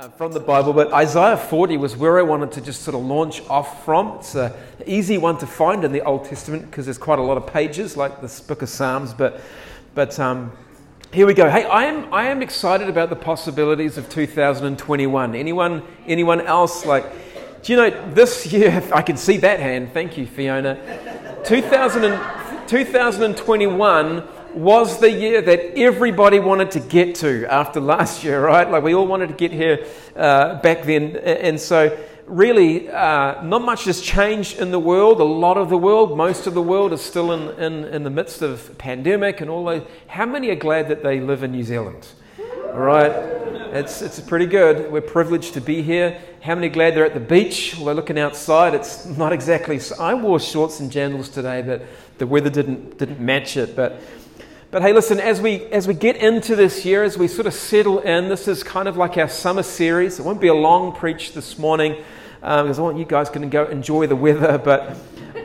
uh, from the Bible, but Isaiah 40 was where I wanted to just sort of launch off from. It's an easy one to find in the Old Testament because there's quite a lot of pages, like this book of Psalms. But, but um, here we go. Hey, I am, I am excited about the possibilities of 2021. Anyone, anyone else? Like, do you know, this year, I can see that hand. Thank you, Fiona. 2000 and, 2021 was the year that everybody wanted to get to after last year, right? Like we all wanted to get here uh, back then. And so, really, uh, not much has changed in the world. A lot of the world, most of the world, is still in, in, in the midst of pandemic and all those. How many are glad that they live in New Zealand? All right? It's, it's pretty good. We're privileged to be here. How many glad they're at the beach? Well, they're looking outside. It's not exactly. I wore shorts and jandals today, but the weather didn't, didn't match it. But but hey, listen, as we, as we get into this year, as we sort of settle in, this is kind of like our summer series. It won't be a long preach this morning um, because I want you guys to go enjoy the weather. But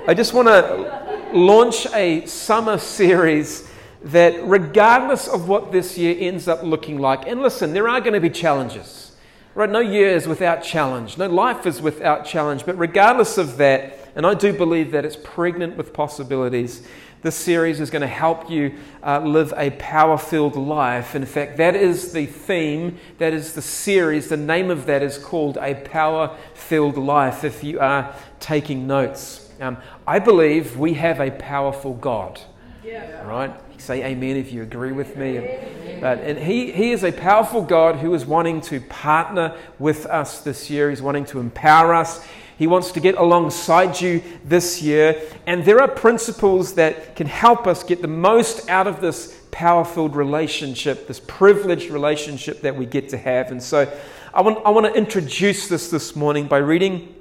I just want to launch a summer series that, regardless of what this year ends up looking like, and listen, there are going to be challenges. Right? No year is without challenge. No life is without challenge. But regardless of that, and I do believe that it's pregnant with possibilities, this series is going to help you uh, live a power filled life. In fact, that is the theme, that is the series. The name of that is called A Power Filled Life, if you are taking notes. Um, I believe we have a powerful God. Yeah. Right? Say amen if you agree with me. And, but, and he, he is a powerful God who is wanting to partner with us this year. He's wanting to empower us. He wants to get alongside you this year. And there are principles that can help us get the most out of this power filled relationship, this privileged relationship that we get to have. And so I want, I want to introduce this this morning by reading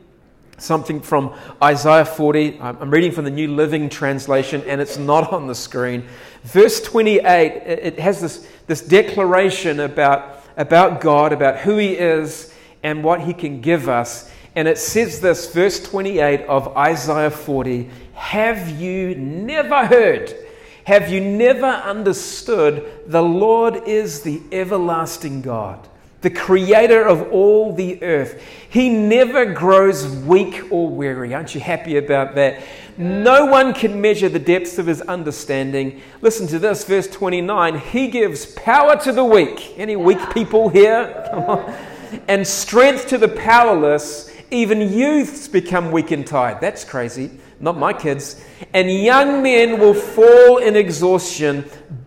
something from Isaiah 40. I'm reading from the New Living Translation, and it's not on the screen. Verse 28, it has this, this declaration about, about God, about who He is, and what He can give us. And it says this, verse 28 of Isaiah 40 Have you never heard? Have you never understood? The Lord is the everlasting God, the creator of all the earth. He never grows weak or weary. Aren't you happy about that? No one can measure the depths of his understanding. Listen to this, verse 29. He gives power to the weak. Any weak people here? And strength to the powerless. Even youths become weak and tired. That's crazy. Not my kids. And young men will fall in exhaustion.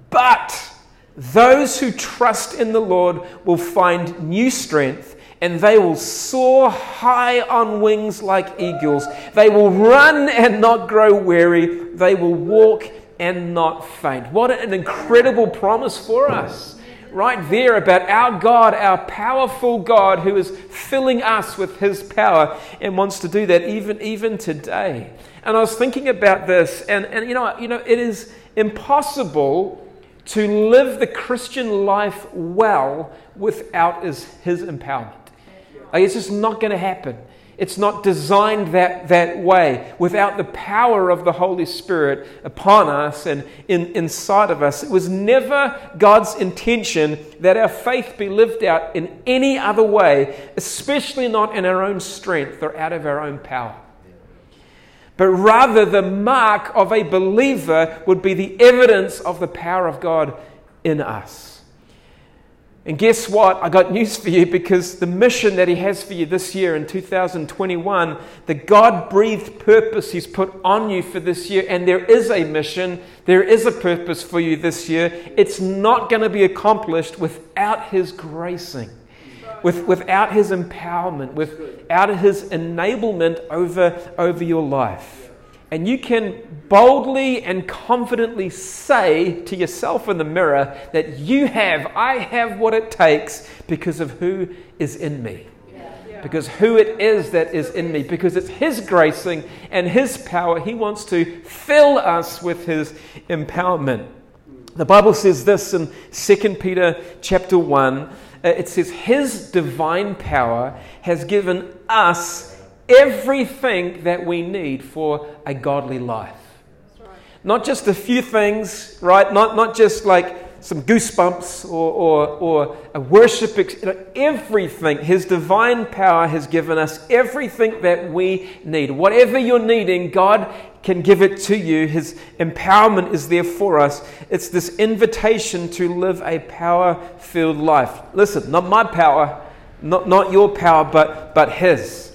But those who trust in the Lord will find new strength and they will soar high on wings like eagles. They will run and not grow weary. They will walk and not faint. What an incredible promise for us right there about our God, our powerful God who is filling us with his power and wants to do that even, even today. And I was thinking about this, and, and you, know, you know, it is impossible to live the Christian life well without his, his empowerment. Like, it's just not going to happen. It's not designed that, that way. Without the power of the Holy Spirit upon us and in, inside of us, it was never God's intention that our faith be lived out in any other way, especially not in our own strength or out of our own power. But rather, the mark of a believer would be the evidence of the power of God in us. And guess what? I got news for you because the mission that He has for you this year in 2021, the God breathed purpose He's put on you for this year, and there is a mission, there is a purpose for you this year. It's not going to be accomplished without His gracing, with, without His empowerment, without His enablement over, over your life. And you can boldly and confidently say to yourself in the mirror that you have, I have what it takes because of who is in me. Because who it is that is in me, because it's His gracing and His power. He wants to fill us with His empowerment. The Bible says this in 2 Peter chapter 1. Uh, it says, His divine power has given us everything that we need for a godly life. Not just a few things, right? Not, not just like some goosebumps or, or, or a worship, know, everything. His divine power has given us everything that we need. Whatever you're needing, God can give it to you. His empowerment is there for us. It's this invitation to live a power filled life. Listen, not my power, not, not your power, but, but His.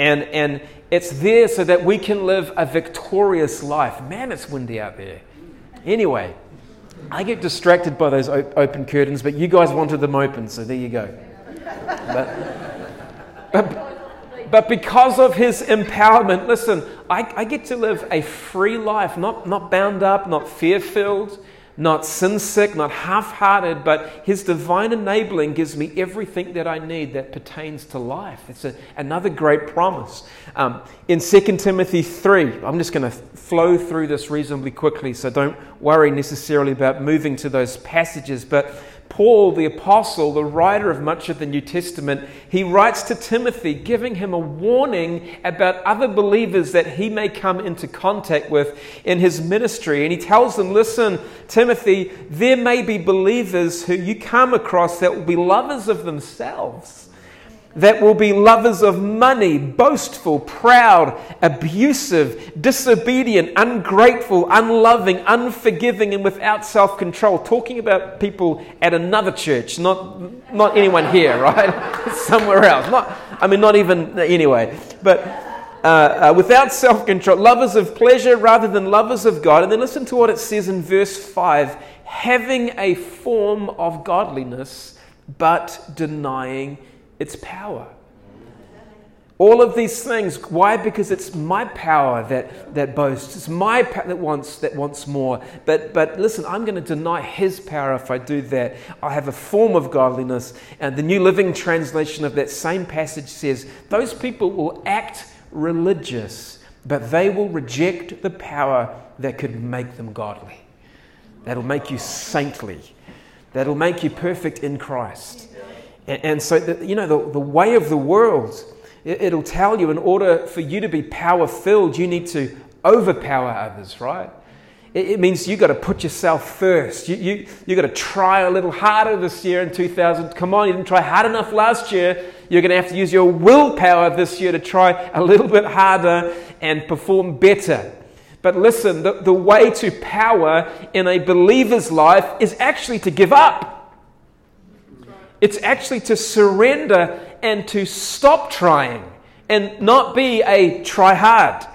And, and it's there so that we can live a victorious life. Man, it's windy out there. Anyway, I get distracted by those open curtains, but you guys wanted them open, so there you go. But, but, but because of his empowerment, listen, I, I get to live a free life, not, not bound up, not fear filled not sin sick, not half hearted, but His divine enabling gives me everything that I need that pertains to life. It's a, another great promise. Um, in 2 Timothy 3, I'm just going to flow through this reasonably quickly, so don't worry necessarily about moving to those passages, but Paul, the apostle, the writer of much of the New Testament, he writes to Timothy, giving him a warning about other believers that he may come into contact with in his ministry. And he tells them, Listen, Timothy, there may be believers who you come across that will be lovers of themselves that will be lovers of money, boastful, proud, abusive, disobedient, ungrateful, unloving, unforgiving, and without self control. Talking about people at another church, not, not anyone here, right? Somewhere else. Not, I mean, not even, anyway. But uh, uh, without self control, lovers of pleasure rather than lovers of God. And then listen to what it says in verse 5 having a form of godliness, but denying its power. All of these things. Why? Because it's my power that, that boasts. It's my power that wants, that wants more. But, but listen, I'm going to deny his power if I do that. I have a form of godliness. And the New Living Translation of that same passage says those people will act religious, but they will reject the power that could make them godly. That'll make you saintly. That'll make you perfect in Christ. And, and so, the, you know, the, the way of the world, it, it'll tell you in order for you to be power filled, you need to overpower others, right? It, means you've got to put yourself first. You, you, you've got to try a little harder this year in 2000. Come on, you didn't try hard enough last year. You're going to have to use your willpower this year to try a little bit harder and perform better. But listen, the, the way to power in a believer's life is actually to give up. It's actually to surrender and to stop trying and not be a try hard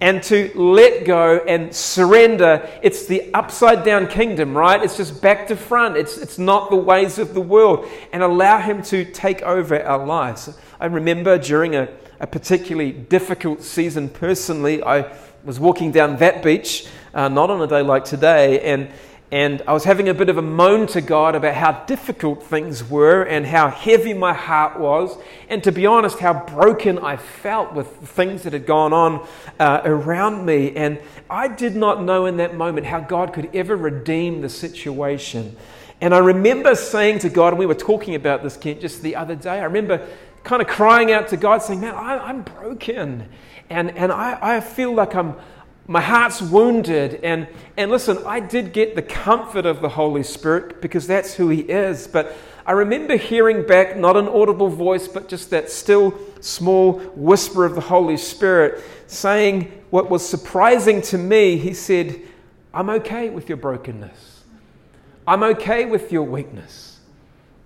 and to let go and surrender. It's the upside down kingdom, right? It's just back to front. It's, it's not the ways of the world. And allow Him to take over our lives. I remember during a, a particularly difficult season personally, I was walking down that beach, uh, not on a day like today, and and I was having a bit of a moan to God about how difficult things were and how heavy my heart was. And to be honest, how broken I felt with things that had gone on uh, around me. And I did not know in that moment how God could ever redeem the situation. And I remember saying to God, and we were talking about this, Kent, just the other day. I remember kind of crying out to God, saying, Man, I, am broken. And, and I, I feel like I'm my heart's wounded. And, and listen, I did get the comfort of the Holy Spirit because that's who He is. But I remember hearing back not an audible voice, but just that still small whisper of the Holy Spirit saying what was surprising to me. He said, I'm okay with your brokenness. I'm okay with your weakness.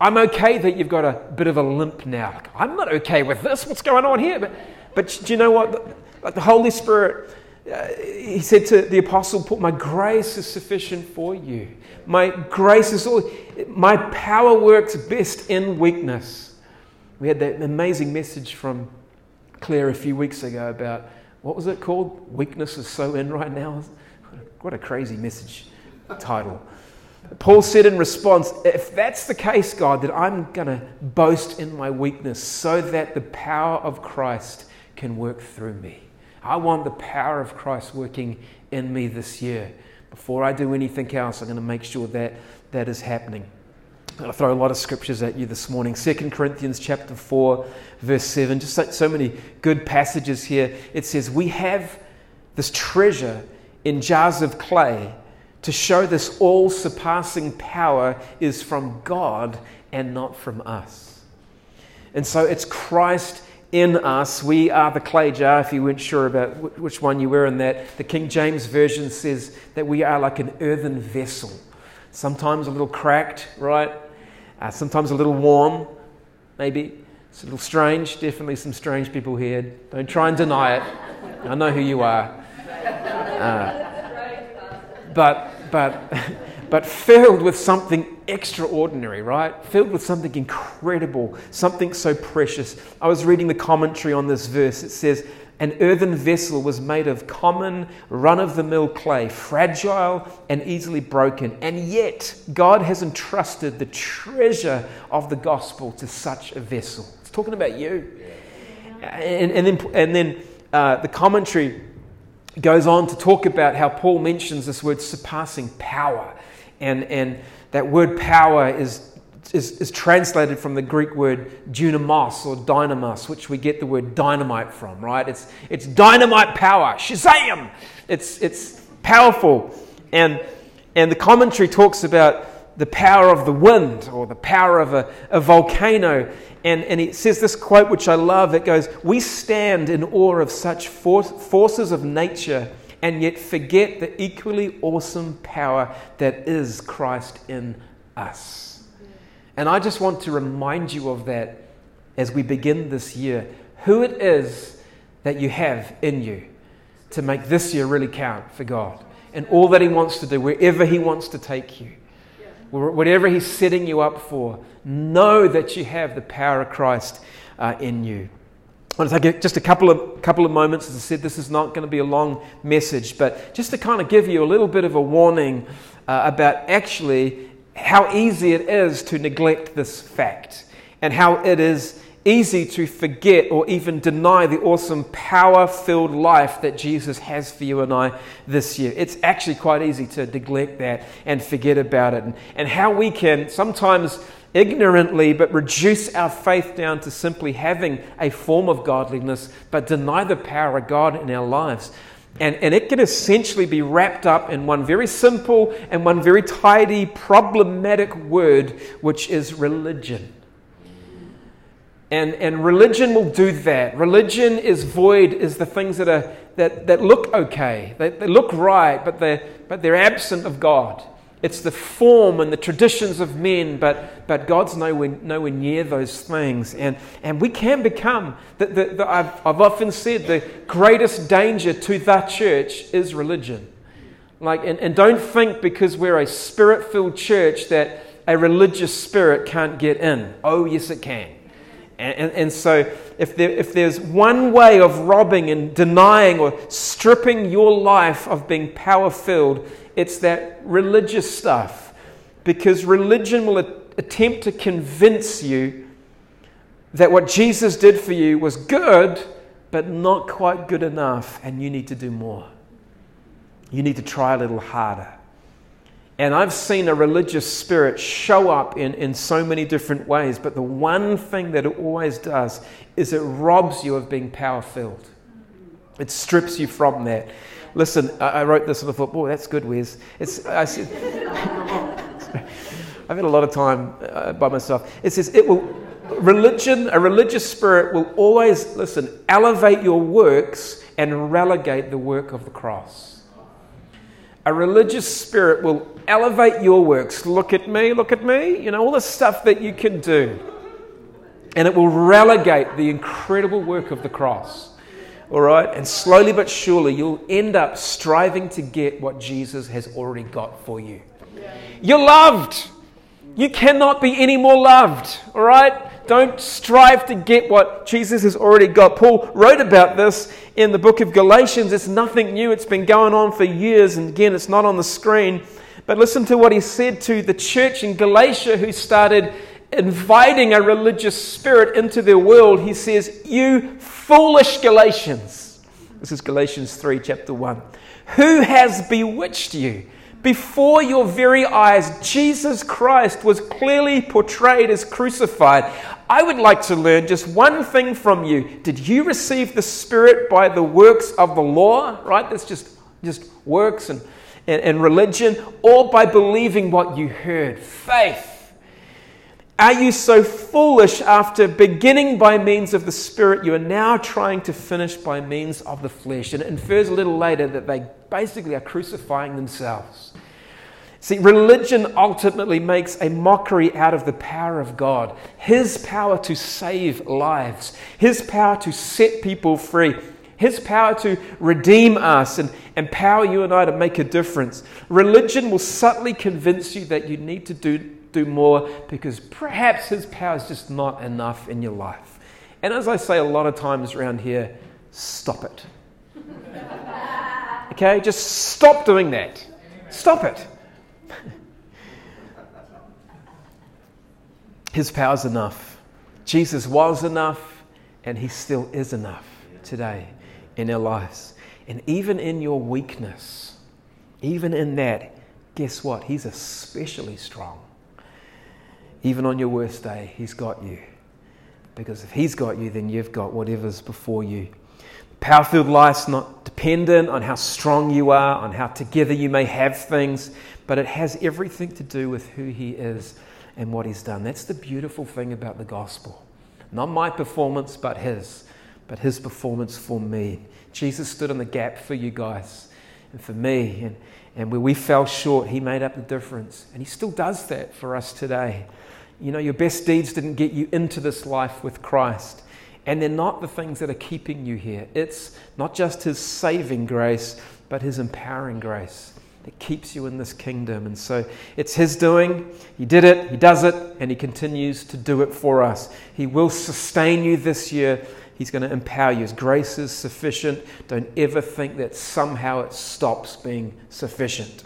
I'm okay that you've got a bit of a limp now. I'm not okay with this. What's going on here? But, but do you know what? The Holy Spirit Uh, he said to the apostle Paul, My grace is sufficient for you. My grace is all, my power works best in weakness. We had that amazing message from Claire a few weeks ago about what was it called? Weakness is so in right now. What a crazy message title. Paul said in response, If that's the case, God, then I'm going to boast in my weakness so that the power of Christ can work through me. I want the power of Christ working in me this year. Before I do anything else, I'm going to make sure that that is happening. I'm going to throw a lot of scriptures at you this morning. 2 Corinthians chapter 4, verse 7. Just so, so many good passages here. It says, We have this treasure in jars of clay to show this all surpassing power is from God and not from us. And so it's Christ in us. We are the clay jar, if you weren't sure about which one you were in that. The King James Version says that we are like an earthen vessel, sometimes a little cracked, right? Uh, sometimes a little warm, maybe. It's a little strange, definitely some strange people here. Don't try and deny it. I know who you are. Uh, but, but, but filled with something extraordinary, right? Filled with something incredible, something so precious. I was reading the commentary on this verse. It says, An earthen vessel was made of common, run of the mill clay, fragile and easily broken. And yet, God has entrusted the treasure of the gospel to such a vessel. It's talking about you. And, and then, and then uh, the commentary goes on to talk about how Paul mentions this word surpassing power. And, and that word power is, is, is translated from the Greek word dunamis or dynamos, which we get the word dynamite from, right? It's, it's dynamite power, Shazam! It's, it's powerful. And, and the commentary talks about the power of the wind or the power of a, a volcano. And, and it says this quote, which I love. It goes, We stand in awe of such forces of nature and yet forget the equally awesome power that is Christ in us. And I just want to remind you of that as we begin this year who it is that you have in you to make this year really count for God and all that He wants to do, wherever He wants to take you. Whatever He's setting you up for, know that you have the power of Christ uh, in you. I want to take just a couple of, couple of moments. As I said, this is not going to be a long message, but just to kind of give you a little bit of a warning uh, about actually how easy it is to neglect this fact and how it is easy to forget or even deny the awesome power filled life that Jesus has for you and I this year. It's actually quite easy to neglect that and forget about it. And, and how we can sometimes ignorantly but reduce our faith down to simply having a form of godliness but deny the power of God in our lives. And, and it can essentially be wrapped up in one very simple and one very tidy, problematic word, which is religion. And, and religion will do that. Religion is void, is the things that, are, that, that look okay, they, they look right, but they're, but they're absent of God. It's the form and the traditions of men, but, but God's nowhere, nowhere near those things. And, and we can become, the, the, the, I've, I've often said, the greatest danger to the church is religion. Like, and, and don't think because we're a spirit filled church that a religious spirit can't get in. Oh, yes, it can. And, and, and, so, if, there, if there's one way of robbing and denying or stripping your life of being power filled, it's that religious stuff. Because religion will attempt to convince you that what Jesus did for you was good, but not quite good enough, and you need to do more. You need to try a little harder. And I've seen a religious spirit show up in, in so many different ways, but the one thing that it always does is it robs you of being power filled. It strips you from that. Listen, I, wrote this and I thought, boy, that's good, Wes. It's, I said, I've had a lot of time uh, by myself. It says, it will, religion, a religious spirit will always, listen, elevate your works and relegate the work of the cross. A religious spirit will elevate your works. Look at me, look at me, you know, all the stuff that you can do. And it will relegate the incredible work of the cross all right? And slowly but surely, you'll end up striving to get what Jesus has already got for you. You're loved. You cannot be any more loved, all right? Don't strive to get what Jesus has already got. Paul wrote about this in the book of Galatians. It's nothing new, it's been going on for years, and again, it's not on the screen. But listen to what he said to the church in Galatia who started inviting a religious spirit into their world. He says, You foolish Galatians. This is Galatians 3, chapter 1. Who has bewitched you? Before your very eyes, Jesus Christ was clearly portrayed as crucified. I would like to learn just one thing from you. Did you receive the Spirit by the works of the law? Right? That's just, just works and and, and religion, or by believing what you heard? Faith. Are you so foolish after beginning by means of the Spirit, you are now trying to finish by means of the flesh? And it infers a little later that they basically are crucifying themselves. See, religion ultimately makes a mockery out of the power of God, His power to save lives, His power to set people free, His power to redeem us and empower you and I to make a difference. Religion will subtly convince you that you need to do, do more because perhaps His power is just not enough in your life. And as I say a lot of times around here, stop it. Okay? Just stop doing that. Stop it. His power's enough. Jesus was enough, and He still is enough today in our lives. And even in your weakness, even in that, guess what? He's especially strong. Even on your worst day, He's got you. Because if He's got you, then you've got whatever's before you. Power filled life's not dependent on how strong you are, on how together you may have things, but it has everything to do with who He is and what He's done. That's the beautiful thing about the gospel. Not my performance, but His. But His performance for me. Jesus stood in the gap for you guys and for me. And, and where we fell short, He made up the difference. And He still does that for us today. You know, your best deeds didn't get you into this life with Christ. And they're not the things that are keeping you here. It's not just His saving grace, but His empowering grace that keeps you in this kingdom. And so it's His doing. He did it, He does it, and He continues to do it for us. He will sustain you this year. He's going to empower you. His grace is sufficient. Don't ever think that somehow it stops being sufficient.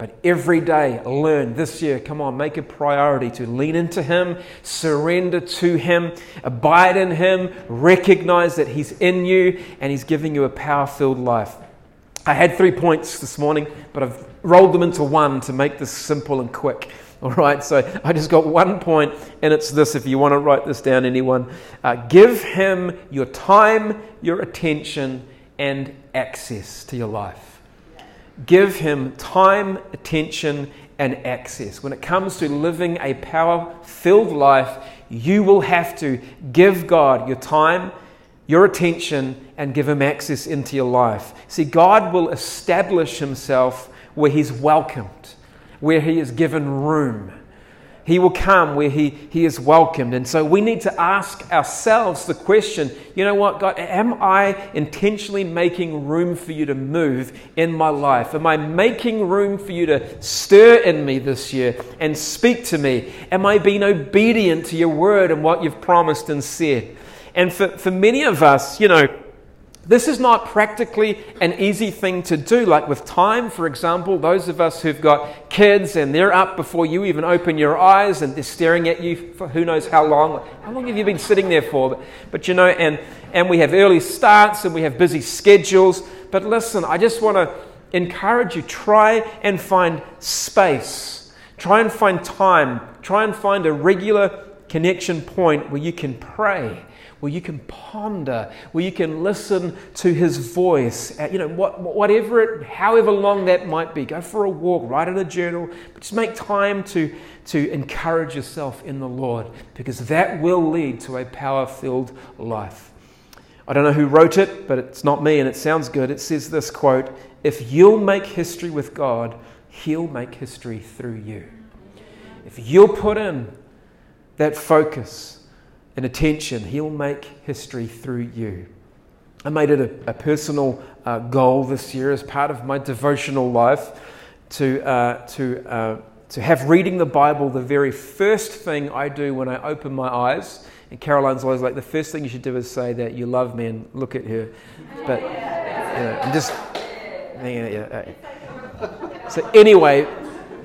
But every day, learn this year, come on, make a priority to lean into Him, surrender to Him, abide in Him, recognize that He's in you and He's giving you a power filled life. I had three points this morning, but I've rolled them into one to make this simple and quick. All right, so I just got one point, and it's this if you want to write this down, anyone. Uh, give Him your time, your attention, and access to your life give him time, attention, and access. When it comes to living a power filled life, you will have to give God your time, your attention, and give him access into your life. See, God will establish himself where he's welcomed, where he is given room. He will come where he, he is welcomed. And so we need to ask ourselves the question you know what, God, am I intentionally making room for you to move in my life? Am I making room for you to stir in me this year and speak to me? Am I being obedient to your word and what you've promised and said? And for, for many of us, you know, this is not practically an easy thing to do. Like with time, for example, those of us who've got kids and they're up before you even open your eyes and they're staring at you for who knows how long. How long have you been sitting there for? But, but you know, and, and we have early starts and we have busy schedules. But listen, I just want to encourage you try and find space, try and find time, try and find a regular connection point where you can pray where you can ponder, where you can listen to his voice, uh, you know, what, whatever it, however long that might be. Go for a walk, write in a journal, but just make time to, to encourage yourself in the Lord because that will lead to a power filled life. I don't know who wrote it, but it's not me and it sounds good. It says this quote If you'll make history with God, He'll make history through you. If you'll put in that focus, and attention, He'll make history through you. I made it a, a personal uh, goal this year as part of my devotional life to, uh, to, uh, to have reading the Bible the very first thing I do when I open my eyes. And Caroline's always like, the first thing you should do is say that you love me and look at her. But, you know, I'm just. Yeah, yeah. So, anyway,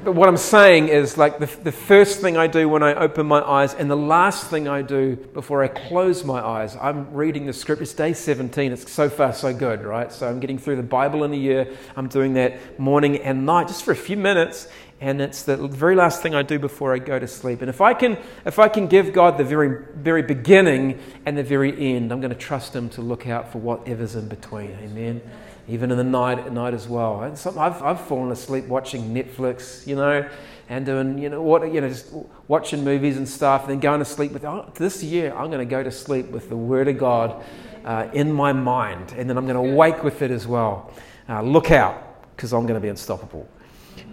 but what I'm saying is like the, the first thing I do when I open my eyes and the last thing I do before I close my eyes, I'm reading the script. It's day 17. It's so far so good, right? So I'm getting through the Bible in a year. I'm doing that morning and night just for a few minutes. And it's the very last thing I do before I go to sleep. And if I can, if I can give God the very, very beginning and the very end, I'm going to trust Him to look out for whatever's in between. Amen. Even in the night at night as well. And some, I've, I've fallen asleep watching Netflix, you know, and doing, you know, what, you know, just watching movies and stuff, and then going to sleep with. Oh, this year, I'm going to go to sleep with the Word of God uh, in my mind, and then I'm going to wake with it as well. Uh, look out, because I'm going to be unstoppable.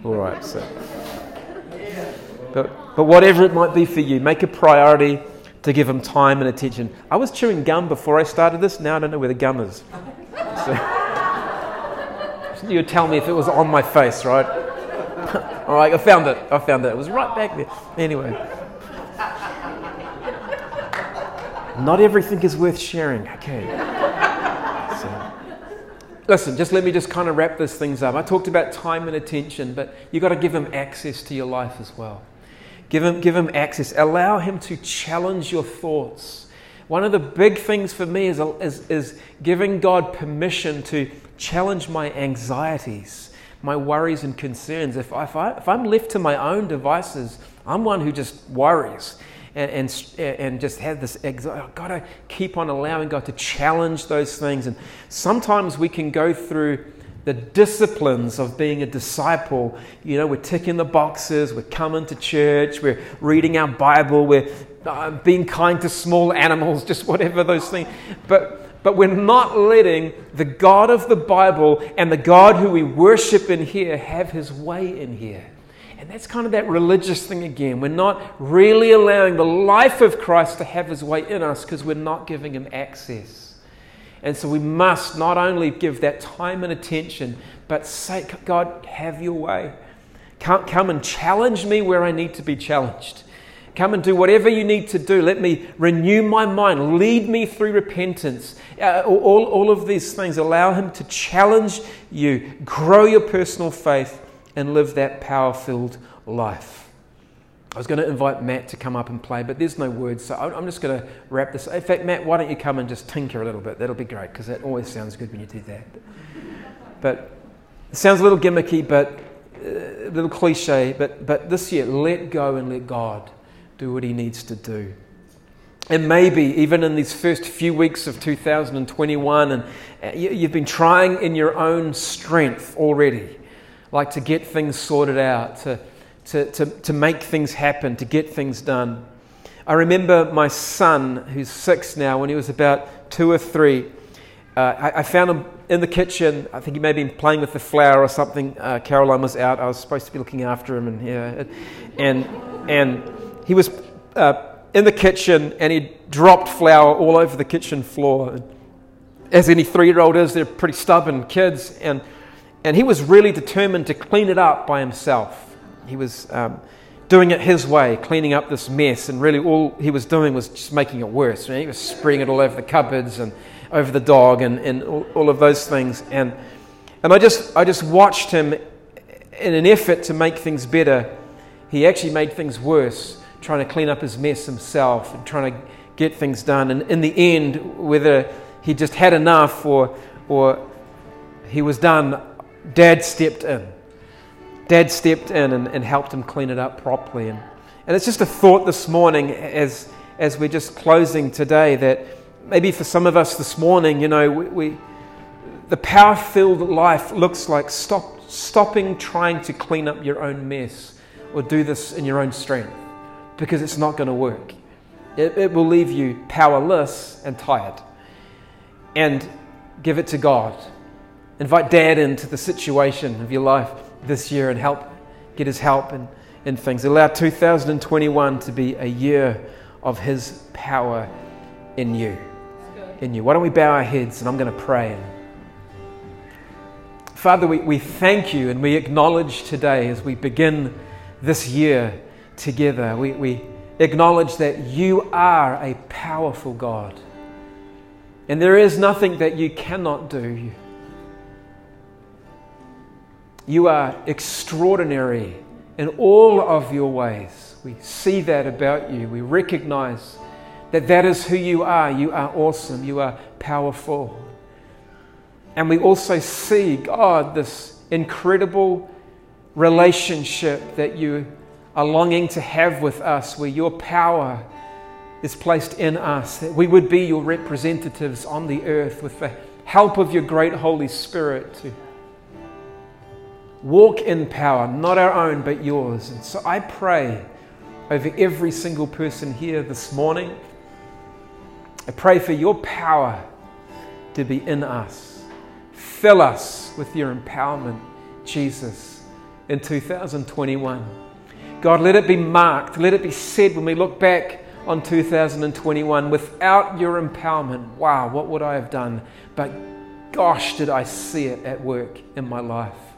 All right, so. But, but whatever it might be for you, make a priority to give them time and attention. I was chewing gum before I started this. Now I don't know where the gum is. So, you would tell me if it was on my face, right? All right, I found it. I found it. It was right back there. Anyway. Not everything is worth sharing. Okay. Listen, just let me just kind of wrap these things up. I talked about time and attention, but you've got to give him access to your life as well. Give him, give him access. Allow him to challenge your thoughts. One of the big things for me is, is, is giving God permission to challenge my anxieties, my worries and concerns. If, I, if, I, if I'm left to my own devices, I'm one who just worries and, and, and just have this. I've got to keep on allowing God to challenge those things. And sometimes we can go through the disciplines of being a disciple. You know, we're ticking the boxes, we're coming to church, we're reading our Bible, we're uh, being kind to small animals, just whatever those things. But, but we're not letting the God of the Bible and the God who we worship in here have his way in here. And that's kind of that religious thing again. We're not really allowing the life of Christ to have his way in us because we're not giving him access. And so we must not only give that time and attention, but say, God, have your way. Come, come and challenge me where I need to be challenged. Come and do whatever you need to do. Let me renew my mind. Lead me through repentance. Uh, all, all of these things allow Him to challenge you, grow your personal faith, and live that power filled life. I was going to invite Matt to come up and play, but there's no words, so I'm just going to wrap this. Up. In fact, Matt, why don't you come and just tinker a little bit? That'll be great because that always sounds good when you do that. But it sounds a little gimmicky, but uh, a little cliche. But but this year, let go and let God do what He needs to do. And maybe even in these first few weeks of 2021, and uh, you've been trying in your own strength already like to get things sorted out, to, to, to, to make things happen, to get things done. I remember my son, who's six now, when he was about two or three, uh, I, I, found him in the kitchen. I think he may have been playing with the flour or something. Uh, Caroline was out. I was supposed to be looking after him, and yeah, and and he was uh, in the kitchen, and he dropped flour all over the kitchen floor. As any three-year-old is, they're pretty stubborn kids, and and he was really determined to clean it up by himself. He was um, doing it his way, cleaning up this mess, and really all he was doing was just making it worse. he was spreading it all over the cupboards and over the dog and, and all, all of those things. And, and I, just, I just watched him in an effort to make things better. He actually made things worse, trying to clean up his mess himself and trying to get things done. And in the end, whether he just had enough or, or he was done, Dad stepped in. Dad stepped in and, and helped him clean it up properly. And, and it's just a thought this morning as, as we're just closing today that maybe for some of us this morning, you know, we, we the power filled life looks like stop, stopping trying to clean up your own mess or do this in your own strength because it's not going to work. It, it will leave you powerless and tired. And give it to God Invite dad into the situation of your life this year and help get his help in, in things. Allow 2021 to be a year of his power in you. In you. Why don't we bow our heads and I'm going to pray. Father, we, we thank you and we acknowledge today as we begin this year together, we, we acknowledge that you are a powerful God. And there is nothing that you cannot do. You are extraordinary in all of your ways. We see that about you. We recognize that that is who you are. You are awesome. You are powerful. And we also see, God, this incredible relationship that you are longing to have with us, where your power is placed in us, that we would be your representatives on the earth with the help of your great Holy Spirit to walk in power, not our own, but yours. And so I pray over every single person here this morning. I pray for your power to be in us. Fill us with your empowerment, Jesus, in 2021. God, let it be marked, let it be said when we look back on 2021 without your empowerment. Wow, what would I have done? But gosh, did I see it at work in my life.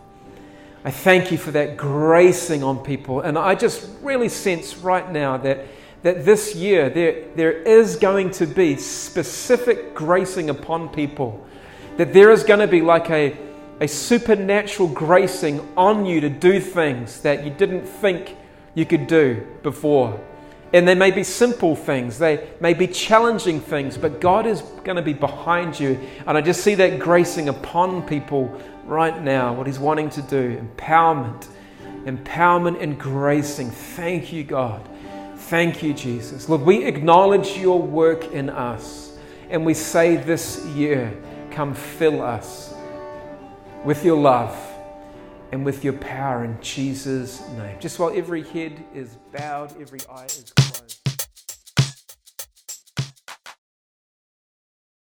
I thank you for that gracing on people. And I just really sense right now that, that this year there, there is going to be specific gracing upon people. That there is going to be like a, a supernatural gracing on you to do things that you didn't think you could do before. And they may be simple things, they may be challenging things, but God is going to be behind you. And I just see that gracing upon people right now, what He's wanting to do empowerment, empowerment and gracing. Thank you, God. Thank you, Jesus. Lord, we acknowledge your work in us. And we say this year, come fill us with your love and with your power in Jesus' name. Just while every head is bowed, every eye is closed.